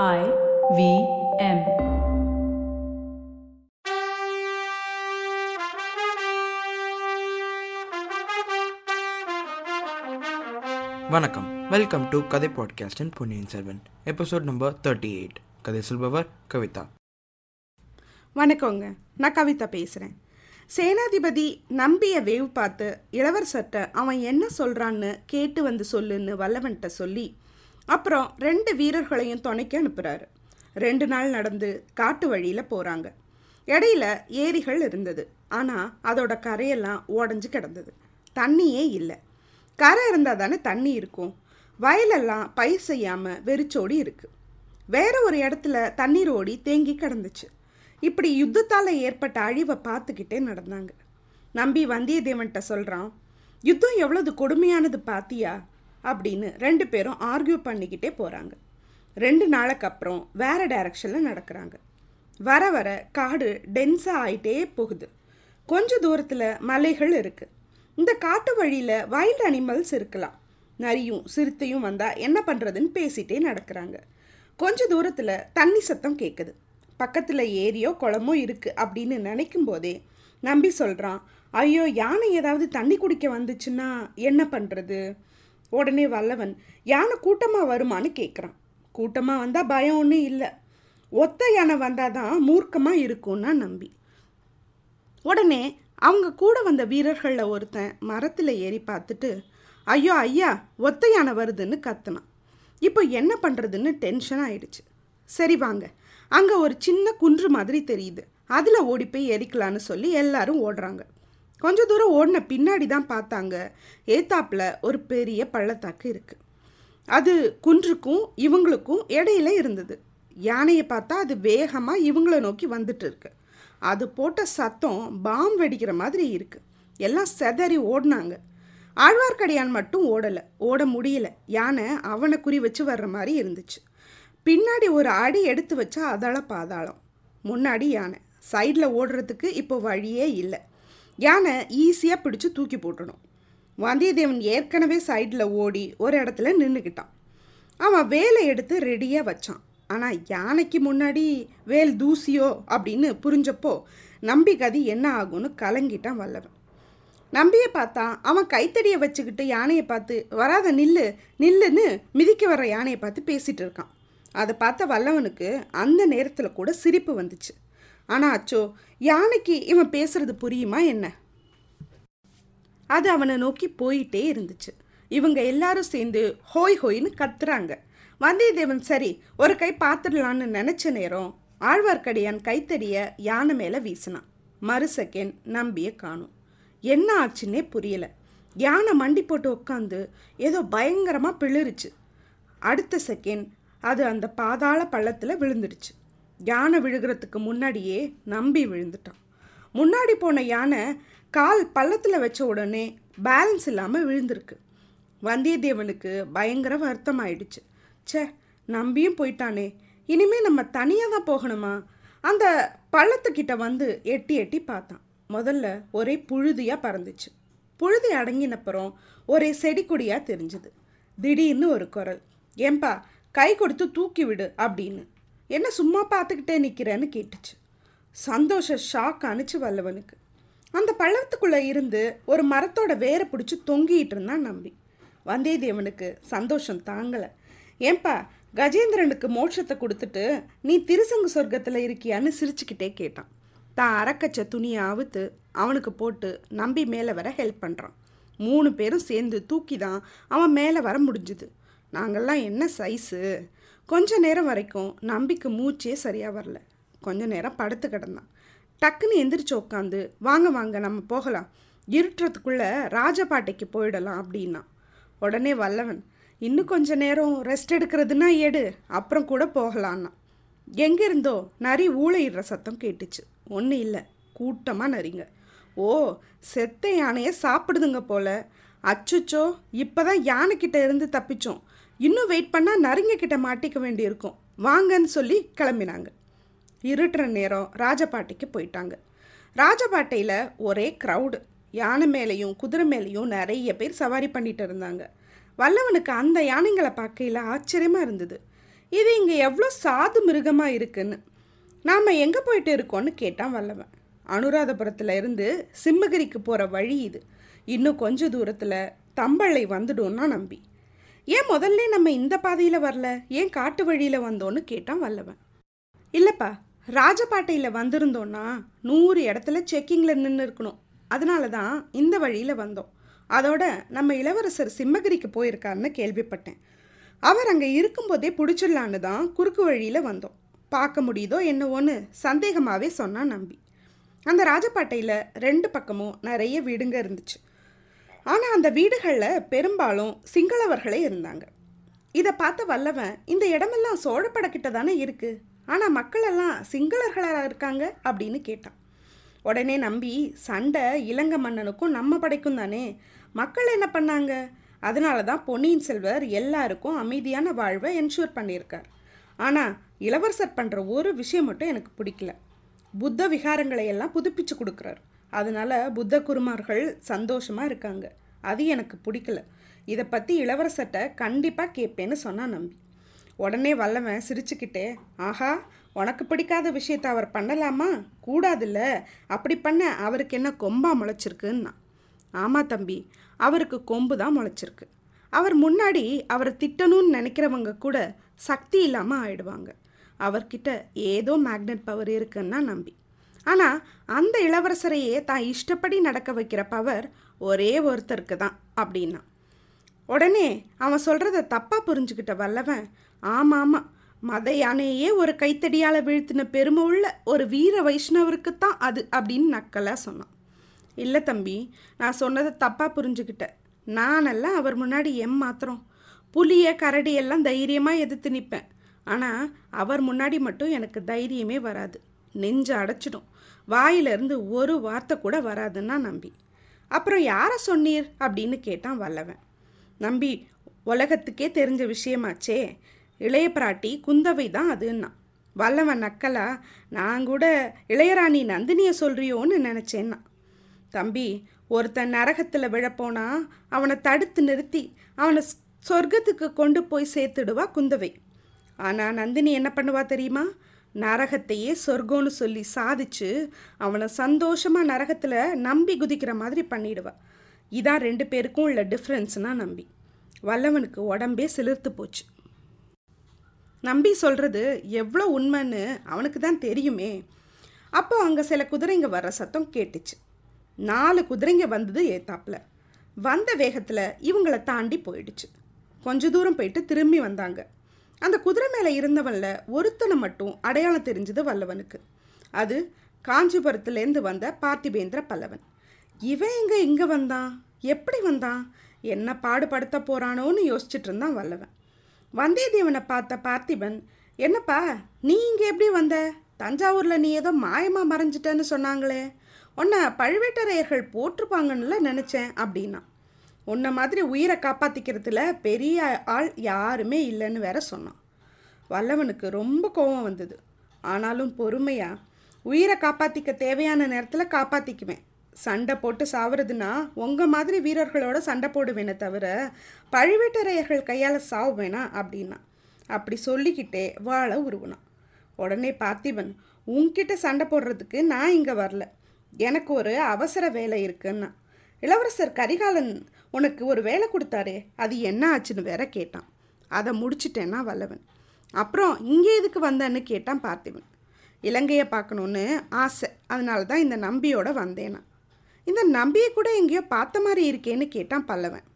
I V M. வணக்கம். Welcome to கதை பாட்காஸ்டின் Ponniyin Selvan. Episode number thirty eight கதை சொல்பவர் கவிதா. வணக்கங்க. நான் கவிதா பேசுகிறேன் சேனாதிபதி நம்பிய வேவ் பார்த்து இளவரசர்கிட்ட அவன் என்ன சொல்கிறான்னு கேட்டு வந்து சொல்லுன்னு வல்லவன்கிட்ட சொல்லி அப்புறம் ரெண்டு வீரர்களையும் துணைக்கு அனுப்புகிறாரு ரெண்டு நாள் நடந்து காட்டு வழியில் போகிறாங்க இடையில ஏரிகள் இருந்தது. ஆனால் அதோட கரையெல்லாம் உடஞ்சி கிடந்தது. தண்ணியே இல்லை. கரை இருந்தால் தானே தண்ணி இருக்கும். வயலெல்லாம் பயிர் செய்யாமல் வெறிச்சோடி இருக்குது வேற ஒரு இடத்துல தண்ணீர் ஓடி தேங்கி கிடந்துச்சு. இப்படி யுத்தத்தால் ஏற்பட்ட அழிவை பார்த்துக்கிட்டே நடந்தாங்க. நம்பி வந்தியத்தேவன்கிட்ட சொல்கிறான் யுத்தம் எவ்வளவு கொடுமையானது பாத்தியா? அப்படின்னு ரெண்டு பேரும் ஆர்கியூ பண்ணிக்கிட்டே போகிறாங்க ரெண்டு நாளுக்கு அப்புறம் வேறு டைரக்ஷனில் நடக்கிறாங்க. வர வர காடு டென்ஸாக ஆயிட்டே போகுது. கொஞ்ச தூரத்தில் மலைகள் இருக்குது இந்த காட்டு வழியில் வைல்ட் அனிமல்ஸ் இருக்கலாம். நரியும் சிறுத்தையும் வந்தால் என்ன பண்ணுறதுன்னு பேசிகிட்டே நடக்கிறாங்க. கொஞ்ச தூரத்தில் தண்ணி சத்தம் கேட்குது பக்கத்தில் ஏரியோ குளமோ இருக்குது அப்படின்னு நினைக்கும் போதே நம்பி சொல்கிறான் ஐயோ யானை ஏதாவது தண்ணி குடிக்க வந்துச்சுன்னா என்ன பண்ணுறது உடனே வல்லவன் யானை கூட்டமாக வருமான்னு கேட்குறான் கூட்டமாக வந்தால் பயம் ஒன்றும் இல்லை. ஒத்த யானை வந்தால் தான் மூர்க்கமாக இருக்கும்னா நம்பி. உடனே அவங்க கூட வந்த வீரர்களில் ஒருத்தன் மரத்தில் ஏறி பார்த்துட்டு ஐயோ ஐயா ஒத்த யானை வருதுன்னு கத்துனான். இப்போ என்ன பண்ணுறதுன்னு டென்ஷன் ஆயிடுச்சு. சரி வாங்க. அங்கே ஒரு சின்ன குன்று மாதிரி தெரியுது. அதில் ஓடி போய் எரிக்கலான்னு சொல்லி எல்லாரும் ஓடுறாங்க. கொஞ்ச தூரம் ஓடின பின்னாடி தான் பார்த்தாங்க. ஏத்தாப்பில் ஒரு பெரிய பள்ளத்தாக்கு இருக்குது அது குன்றுக்கும் இவங்களுக்கும் இடையில இருந்தது. யானையை பார்த்தா அது வேகமாக இவங்கள நோக்கி வந்துட்டு இருக்கு. அது போட்ட சத்தம் பாம் வெடிக்கிற மாதிரி இருக்குது எல்லாம் செதறி ஓடினாங்க. ஆழ்வார்க்கடியான் மட்டும் ஓடலை. ஓட முடியல. யானை அவனை குறி வச்சு வர்ற மாதிரி இருந்துச்சு. பின்னாடி ஒரு அடி எடுத்து வச்சா அதள பாதாளம். முன்னாடி யானை. சைடில் ஓடுறதுக்கு இப்போ வழியே இல்லை. யானை ஈஸியாக பிடிச்சு தூக்கி போட்டணும் வந்தியத்தேவன் ஏற்கனவே சைடில் ஓடி ஒரு இடத்துல நின்றுக்கிட்டான் அவன் வேலை எடுத்து ரெடியாக வச்சான். ஆனால் யானைக்கு முன்னாடி வேல் தூசியோ அப்படின்னு புரிஞ்சப்போ நம்பி கதி என்ன ஆகும்னு கலங்கிட்டான் வல்லவன். நம்பியை பார்த்தா அவன் கைத்தடியை வச்சுக்கிட்டு யானையை பார்த்து வராத நில்லு நில்லுன்னு மிதிக்க வர யானையை பார்த்து பேசிகிட்டு இருக்கான். அதை பார்த்த வல்லவனுக்கு அந்த நேரத்தில் கூட சிரிப்பு வந்துச்சு. ஆனால் அச்சோ யானைக்கு இவன் பேசுறது புரியுமா என்ன? அது அவனை நோக்கி போயிட்டே இருந்துச்சு. இவங்க எல்லாரும் சேர்ந்து ஹோய் ஹோயின்னு கத்துறாங்க. வந்தியத்தேவன் சரி ஒரு கை பார்த்துடலான்னு நினச்ச நேரம் ஆழ்வார்க்கடியான் கைத்தடிய யானை மேலே வீசினான். மறு செகண்ட் நம்பிய காணும். என்ன ஆச்சுன்னே புரியல. யானை மண்டி போட்டு உட்காந்து ஏதோ பயங்கரமாக பிளிருச்சு. அடுத்த செகண்ட் அது அந்த பாதாள பள்ளத்தில் விழுந்துடுச்சு. யானை விழுகிறதுக்கு முன்னாடியே நம்பி விழுந்துட்டான். முன்னாடி போன யானை கால் பள்ளத்தில் வச்ச உடனே பேலன்ஸ் இல்லாமல் விழுந்திருக்கு. வந்தியத்தேவனுக்கு பயங்கர வருத்தம் ஆயிடுச்சு ச்சே நம்பியும் போயிட்டானே. இனிமே நம்ம தனியாக தான் போகணுமா? அந்த பள்ளத்துக்கிட்ட வந்து எட்டி எட்டி பார்த்தான். முதல்ல ஒரே புழுதியாக பறந்துச்சு. புழுதி அடங்கினப்புறம் ஒரே செடி கொடியாக தெரிஞ்சுது. திடீர்னு ஒரு குரல். ஏன்பா கை கொடுத்து தூக்கி விடு அப்படின்னு. என்ன சும்மா பார்த்துக்கிட்டே நிற்கிறேன்னு கேட்டுச்சு. சந்தோஷ ஷாக் அனுச்சு வல்லவனுக்கு. அந்த பள்ளத்துக்குள்ளே இருந்து ஒரு மரத்தோட வேரை பிடிச்சி தொங்கிட்டு இருந்தான் நம்பி. வந்தியத்தேவனுக்கு சந்தோஷம் தாங்கலை. ஏன்பா கஜேந்திரனுக்கு மோட்சத்தை கொடுத்துட்டு நீ திருசங்கு சொர்க்கத்தில் இருக்கியான்னு சிரிச்சுக்கிட்டே கேட்டான். தான் அறக்கச்ச துணியை அவுத்து அவனுக்கு போட்டு நம்பி மேலே வர ஹெல்ப் பண்ணுறான் மூணு பேரும் சேர்ந்து தூக்கி தான் அவன் மேலே வர முடிஞ்சுது. நாங்கள்லாம் என்ன சைஸு கொஞ்ச நேரம் வரைக்கும் நம்பிக்கு மூச்சே சரியாக வரல. கொஞ்ச நேரம் படுத்து கிடந்தான். டக்குன்னு எந்திரிச்சு உட்காந்து வாங்க வாங்க நம்ம போகலாம். இருட்டுறதுக்குள்ளே ராஜபாட்டைக்கு போயிடலாம் அப்படின்னா உடனே வல்லவன் இன்னும் கொஞ்ச நேரம் ரெஸ்ட் எடுக்கிறதுனா எடு அப்புறம் கூட போகலான்னா எங்கேருந்தோ நரி ஊழையிடுற சத்தம் கேட்டுச்சு. ஒன்றும் இல்லை கூட்டமாக நரிங்க. ஓ செத்த யானையை சாப்பிடுதுங்க போல. அச்சுச்சோ இப்போ தான் யானைக்கிட்ட இருந்து தப்பிச்சோம். இன்னும் வெயிட் பண்ணால் நரிங்க கிட்ட மாட்டிக்க வேண்டியிருக்கும். வாங்கன்னு சொல்லி கிளம்பினாங்க. இருட்டுற நேரம் ராஜபாட்டைக்கு போயிட்டாங்க. ராஜபாட்டையில் ஒரே க்ரௌடு யானை மேலேயும் குதிரை மேலேயும் நிறைய பேர் சவாரி பண்ணிட்டு இருந்தாங்க. வல்லவனுக்கு அந்த யானைங்களை பார்க்கையில் ஆச்சரியமாக இருந்தது. இது இங்கே எவ்வளோ சாது மிருகமாக இருக்குன்னு. நாம் எங்கே போயிட்டு இருக்கோன்னு கேட்டான் வல்லவன். அனுராதபுரத்தில் இருந்து சிம்மகிரிக்கு போகிற வழி இது. இன்னும் கொஞ்ச தூரத்தில் தம்பளை வந்துடும்னா நம்பி. ஏன் முதல்ல நம்ம இந்த பாதையில் வரல? ஏன் காட்டு வழியில் வந்தோன்னு கேட்டான் வல்லவன். இல்லைப்பா ராஜபாட்டையில் வந்திருந்தோன்னா நூறு இடத்துல செக்கிங்கில் நின்று இருக்கணும். அதனால தான் இந்த வழியில் வந்தோம். அதோட நம்ம இளவரசர் சிம்மகிரிக்கு போயிருக்காருன்னு கேள்விப்பட்டேன். அவர் அங்கே இருக்கும்போதே பிடிச்சிடலான்னு தான் குறுக்கு வழியில் வந்தோம். பார்க்க முடியுதோ என்னவோன்னு சந்தேகமாகவே சொன்னான் நம்பி. அந்த ராஜபாட்டையில் ரெண்டு பக்கமும் நிறைய வீடுங்க இருந்துச்சு. ஆனால் அந்த வீடுகளில் பெரும்பாலும் சிங்களவர்களே இருந்தாங்க. இதை பார்த்த வல்லவன் இந்த இடமெல்லாம் சோழப்படக்கிட்ட தானே இருக்குது ஆனால் மக்களெல்லாம் சிங்களர்களாக இருக்காங்க? அப்படின்னு கேட்டான். உடனே நம்பி சண்டை இலங்கை மன்னனுக்கும் நம்ம படைக்கும் தானே? மக்கள் என்ன பண்ணாங்க? அதனால தான் பொன்னியின் செல்வர் எல்லாருக்கும் அமைதியான வாழ்வை என்ஷூர் பண்ணியிருக்கார். ஆனால் இளவரசர் பண்ணுற ஒரு விஷயம் மட்டும் எனக்கு பிடிக்கல. புத்த விகாரங்களை எல்லாம் புதுப்பிச்சு கொடுக்குறாரு. அதனால புத்த குருமார்கள் சந்தோஷமாக இருக்காங்க. அது எனக்கு பிடிக்கல. இதை பற்றி இளவரசர்கிட்ட கண்டிப்பாக கேட்பேன்னு சொன்னான் நம்பி. உடனே வல்லவன் சிரிச்சுக்கிட்டே ஆஹா உனக்கு பிடிக்காத விஷயத்தை அவர் பண்ணலாமா? கூடாதுல்ல. அப்படி பண்ண அவருக்கு என்ன கொம்பா முளைச்சிருக்குன்னா? ஆமாம் தம்பி அவருக்கு கொம்பு தான் முளைச்சிருக்கு. அவர் முன்னாடி அவரை திட்டணும்னு நினைக்கிறவங்க கூட சக்தி இல்லாமல் ஆயிடுவாங்க. அவர்கிட்ட ஏதோ மேக்னெட் பவர் இருக்குன்னா நம்பி. ஆனால் அந்த இளவரசரையே தான் இஷ்டப்படி நடக்க வைக்கிற பவர் ஒரே ஒருத்தருக்கு தான் அப்படின்னா. உடனே அவன் சொல்கிறத தப்பாக புரிஞ்சுக்கிட்ட வல்லவன் ஆமாம் ஆமாம் மத யானையே ஒரு கைத்தடியால் வீழ்த்தின பெருமை உள்ள ஒரு வீர வைஷ்ணவருக்குத்தான் அது அப்படின்னு நக்கலாக சொன்னான். இல்லை தம்பி நான் சொன்னதை தப்பாக புரிஞ்சுக்கிட்டேன். நானெல்லாம் அவர் முன்னாடி எம் மாத்திரம் கரடியெல்லாம் கரடி எல்லாம் தைரியமாக எதிர்த்து நிற்பேன் ஆனால் அவர் முன்னாடி மட்டும் எனக்கு தைரியமே வராது. நெஞ்சு அடைச்சிடும். வாயிலிருந்து ஒரு வார்த்தை கூட வராதுன்னா நம்பி. அப்புறம் யாரை சொன்னீர்? அப்படின்னு கேட்டான் வல்லவன். நம்பி உலகத்துக்கே தெரிஞ்ச விஷயமாச்சே. இளைய பிராட்டி குந்தவை தான் அதுன்னா. வல்லவன் நக்கலா நான் கூட இளையராணி நந்தினியை சொல்றியோன்னு நினச்சேன்னா. தம்பி ஒருத்தன் நரகத்தில் விழப்போனா அவனை தடுத்து நிறுத்தி அவனை சொர்க்கத்துக்கு கொண்டு போய் சேர்த்துடுவா குந்தவை. ஆனால் நந்தினி என்ன பண்ணுவா தெரியுமா? நரகத்தையே சொர்க்கம்னு சொல்லி சாதிச்சு அவனை சந்தோஷமாக நரகத்தில் நம்பி குதிக்கிற மாதிரி பண்ணிடுவா. இதான் ரெண்டு பேருக்கும் உள்ள டிஃப்ரென்ஸ்னால் நம்பி. வல்லவனுக்கு உடம்பே சிலிர்த்து போச்சு. நம்பி சொல்கிறது எவ்வளோ உண்மைன்னு அவனுக்கு தான் தெரியுமே. அப்போ அங்கே சில குதிரைங்க வர்ற சத்தம் கேட்டுச்சு. நாலு குதிரைங்க வந்தது ஏத்தாப்புல. வந்த வேகத்தில் இவங்கள தாண்டி போயிடுச்சு. கொஞ்ச தூரம் போயிட்டு திரும்பி வந்தாங்க. அந்த குதிரை மேலே இருந்தவன்ல ஒருத்தனை மட்டும் அடையாளம் தெரிஞ்சது வல்லவனுக்கு. அது காஞ்சிபுரத்துலேருந்து வந்த பார்த்திபேந்திர பல்லவன். இவன் எங்க இங்கே வந்தான்? எப்படி வந்தான்? என்ன பாடுபடுத்த போறானோன்னு யோசிச்சுட்டு இருந்தான் வல்லவன். வந்தியத்தேவனை பார்த்த பார்த்திபன் என்னப்பா நீ இங்கே எப்படி வந்த? தஞ்சாவூரில் நீ ஏதோ மாயமாக மறைஞ்சிட்டேன்னு சொன்னாங்களே. உன்னை பழுவேட்டரையர்கள் போட்டிருப்பாங்கன்னுல நினச்சேன் அப்படின்னா. உன்னை மாதிரி உயிரை காப்பாற்றிக்கிறதுல பெரிய ஆள் யாருமே இல்லைன்னு வேற சொன்னான். வல்லவனுக்கு ரொம்ப கோபம் வந்தது. ஆனாலும் பொறுமையாக உயிரை காப்பாற்றிக்க தேவையான நேரத்தில் காப்பாற்றிக்குவேன் சண்டை போட்டு சாவுறதுன்னா உங்கள் மாதிரி வீரர்களோட சண்டை போடுவேனே தவிர பழுவேட்டரையர்கள் கையால் சாவுவேனா அப்படின்னா? அப்படி சொல்லிக்கிட்டே வாழ உருவினான். உடனே பார்த்திபன் உன்கிட்ட சண்டை போடுறதுக்கு நான் இங்கே வரல. எனக்கு ஒரு அவசர வேலை இருக்குன்னா. இளவரசர் கரிகாலன் உனக்கு ஒரு வேலை கொடுத்தாரே அது என்ன ஆச்சுன்னு வேற கேட்டான். அதை முடிச்சிட்டேன்னா வல்லவன். அப்புறம் இங்கே எதுக்கு வந்தேன்னு கேட்டான் பார்த்திபன். இலங்கையை பார்க்கணுன்னு ஆசை. அதனால தான் இந்த நம்பியோட வந்தேனா. இந்த நம்பியை கூட எங்கேயோ பார்த்த மாதிரி இருக்கேன்னு கேட்டான் பல்லவன்.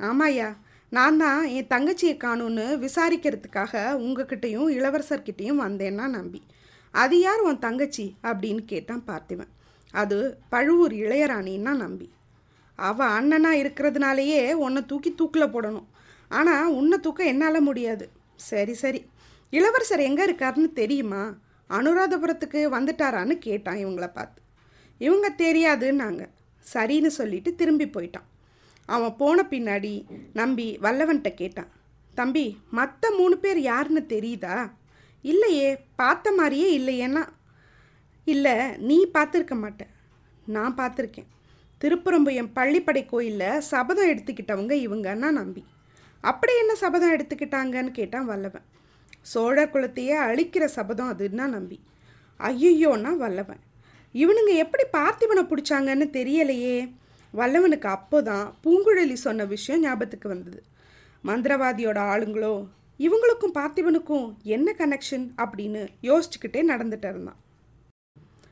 ஆமாய்யா நான் தான் என் தங்கச்சியை காணும்னு விசாரிக்கிறதுக்காக உங்ககிட்டையும் இளவரசர்கிட்டயும் வந்தேன்னா நம்பி. அது யார் உன் தங்கச்சி? அப்படின்னு கேட்டான் பார்த்திவன் அது பழுவூர் இளையராணின்னா நம்பி. அவள் அண்ணனாக இருக்கிறதுனாலேயே உன்னை தூக்கி தூக்கில் போடணும். ஆனால் உன்னை தூக்க என்னால் முடியாது. சரி சரி. இளவரசர் எங்கே இருக்காருன்னு தெரியுமா? அனுராதபுரத்துக்கு வந்துட்டாரான்னு கேட்டான் இவங்கள பார்த்து. இவங்க தெரியாதுன்னாங்க. சரின்னு சொல்லிட்டு திரும்பி போயிட்டான். அவன் போன பின்னாடி நம்பி வல்லவன்கிட்ட கேட்டான். தம்பி மற்ற மூணு பேர் யாருன்னு தெரியுதா? இல்லையே பார்த்த மாதிரியே இல்லையேன்னா? இல்லை நீ பார்த்துருக்க மாட்ட. நான் பார்த்துருக்கேன். திருப்புறம்புயம் பள்ளிப்படை கோயிலில் சபதம் எடுத்துக்கிட்டவங்க இவங்கன்னா நம்பி. அப்படி என்ன சபதம் எடுத்துக்கிட்டாங்கன்னு கேட்டான் வல்லவன். சோழர் குலத்தையே அழிக்கிற சபதம் அதுன்னா நம்பி. ஐயோன்னா வல்லவன். இவனுங்க எப்படி பார்த்திபனை பிடிச்சாங்கன்னு தெரியலையே. வல்லவனுக்கு அப்போதான் பூங்குழலி சொன்ன விஷயம் ஞாபகத்துக்கு வந்தது. மந்திரவாதியோட ஆளுங்களோ இவங்களுக்கும் பார்த்திபனுக்கும் என்ன கனெக்ஷன் அப்படின்னு யோசிச்சுக்கிட்டே நடந்துட்டு இருந்தான்.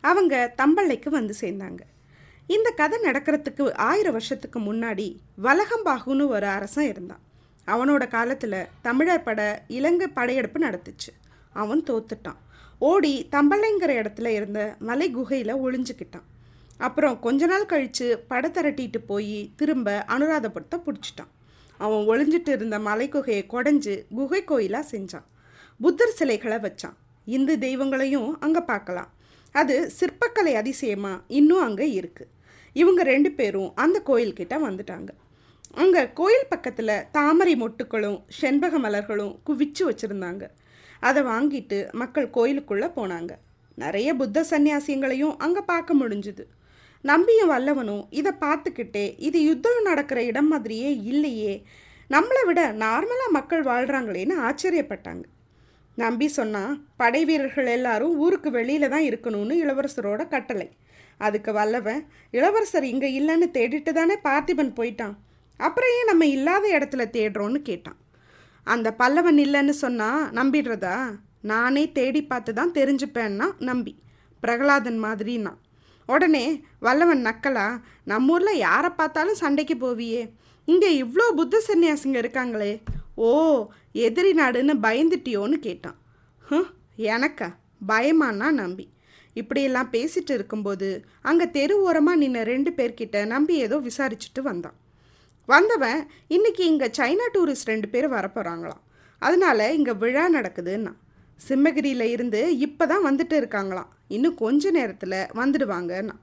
அவங்க தம்பள்ளைக்கு வந்து சேர்ந்தாங்க. இந்த கதை நடக்கிறதுக்கு ஆயிரம் வருஷத்துக்கு முன்னாடி வலகம்பாகுன்னு ஒரு அரசன் இருந்தான். அவனோட காலத்தில் தமிழர் பட இலங்கை படையெடுப்பு நடத்துச்சு அவன் தோத்துட்டான். ஓடி தம்பளைங்கிற இடத்துல இருந்த மலை குகையில் ஒளிஞ்சுக்கிட்டான். அப்புறம் கொஞ்ச நாள் கழித்து படை திரட்டிட்டு போய் திரும்ப அனுராதபுரத்தை பிடிச்சிட்டான். அவன் ஒளிஞ்சிட்டு இருந்த மலை குகையை குடஞ்சு குகை கோயிலாக செஞ்சான். புத்தர் சிலைகளை வச்சான். இந்து தெய்வங்களையும் அங்கே பார்க்கலாம். அது சிற்பக்கலை அதிசயமாக இன்னும் அங்கே இருக்குது இவங்க ரெண்டு பேரும் அந்த கோயில்கிட்ட வந்துட்டாங்க. அங்கே கோயில் பக்கத்தில் தாமரை மொட்டுக்களும் செண்பக மலர்களும் குவிச்சு வச்சுருந்தாங்க. அதை வாங்கிட்டு மக்கள் கோயிலுக்குள்ளே போனாங்க. நிறைய புத்த சந்நியாசியங்களையும் அங்கே பார்க்க முடிஞ்சுது. நம்பியும் வல்லவனும் இதை பார்த்துக்கிட்டே இது யுத்தம் நடக்கிற இடம் மாதிரியே இல்லையே நம்மளை விட நார்மலாக மக்கள் வாழ்கிறாங்களேன்னு ஆச்சரியப்பட்டாங்க. நம்பி சொன்னால் படை வீரர்கள் எல்லாரும் ஊருக்கு வெளியில தான் இருக்கணும்னு இளவரசரோட கட்டளை. அதுக்கு வல்லவன் இளவரசர் இங்கே இல்லைன்னு தேடிட்டு தானே பார்த்திபன் போயிட்டான். அப்புறம் ஏன் நம்ம இல்லாத இடத்துல தேடுறோன்னு கேட்டான். அந்த பல்லவன் இல்லைன்னு சொன்னால் நம்பிடுறதா? நானே தேடி பார்த்து தான் தெரிஞ்சுப்பேன்னா நம்பி. பிரகலாதன் மாதிரின்னா. உடனே வல்லவன் நக்கலா நம்ம ஊரில் யாரை பார்த்தாலும் சண்டைக்கு போவியே. இங்கே இவ்வளோ புத்த சன்னியாசிங்க இருக்காங்களே. ஓ எதிரி நாடுன்னு பயந்துட்டியோன்னு கேட்டான். ஹம் எனக்கா? பயமானா நம்பி. இப்படியெல்லாம் பேசிட்டு இருக்கும்போது அங்கே தெரு ஓரமாக நின்ன ரெண்டு பேர்கிட்ட நம்பி ஏதோ விசாரிச்சுட்டு வந்தான். வந்தவன் இன்னைக்கு இங்கே சைனா டூரிஸ்ட் ரெண்டு பேர் வரப்போகிறாங்களாம் அதனால இங்கே விழா நடக்குதுன்னா. சிம்மகிரியில் இருந்து இப்போ தான் வந்துட்டு இருக்காங்களாம். இன்னும் கொஞ்ச நேரத்தில் வந்துடுவாங்கன்னா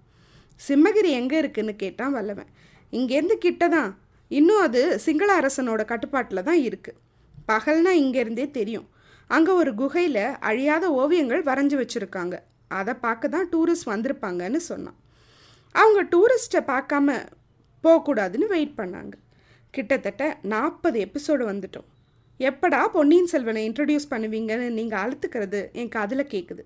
சிம்மகிரி எங்கே இருக்குன்னு கேட்டான் வல்லவன். இங்கேருந்து கிட்ட தான் இன்னும் அது சிங்கள அரசனோட கட்டுப்பாட்டில் தான் இருக்குது பகல்னா இங்கேருந்தே தெரியும். அங்கே ஒரு குகையில் அழியாத ஓவியங்கள் வரைஞ்சி வச்சுருக்காங்க. அதை பார்க்க தான் டூரிஸ்ட் வந்திருப்பாங்கன்னு சொன்னான். அவங்க டூரிஸ்ட்டை பார்க்காம போகக்கூடாதுன்னு வெயிட் பண்ணாங்க. கிட்டத்தட்ட நாற்பது எபிசோடு வந்துட்டோம். எப்படா பொன்னியின் செல்வனை இன்ட்ரடியூஸ் பண்ணுவீங்கன்னு நீங்கள் அழுத்துக்கிறது என் காதில் கேட்குது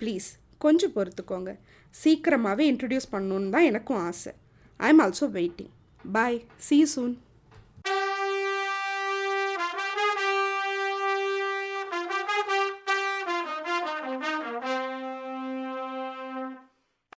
ப்ளீஸ் கொஞ்சம் பொறுத்துக்கோங்க. சீக்கிரமாகவே இன்ட்ரடியூஸ் பண்ணணுன்னு தான் எனக்கும் ஆசை. I am also waiting bye see soon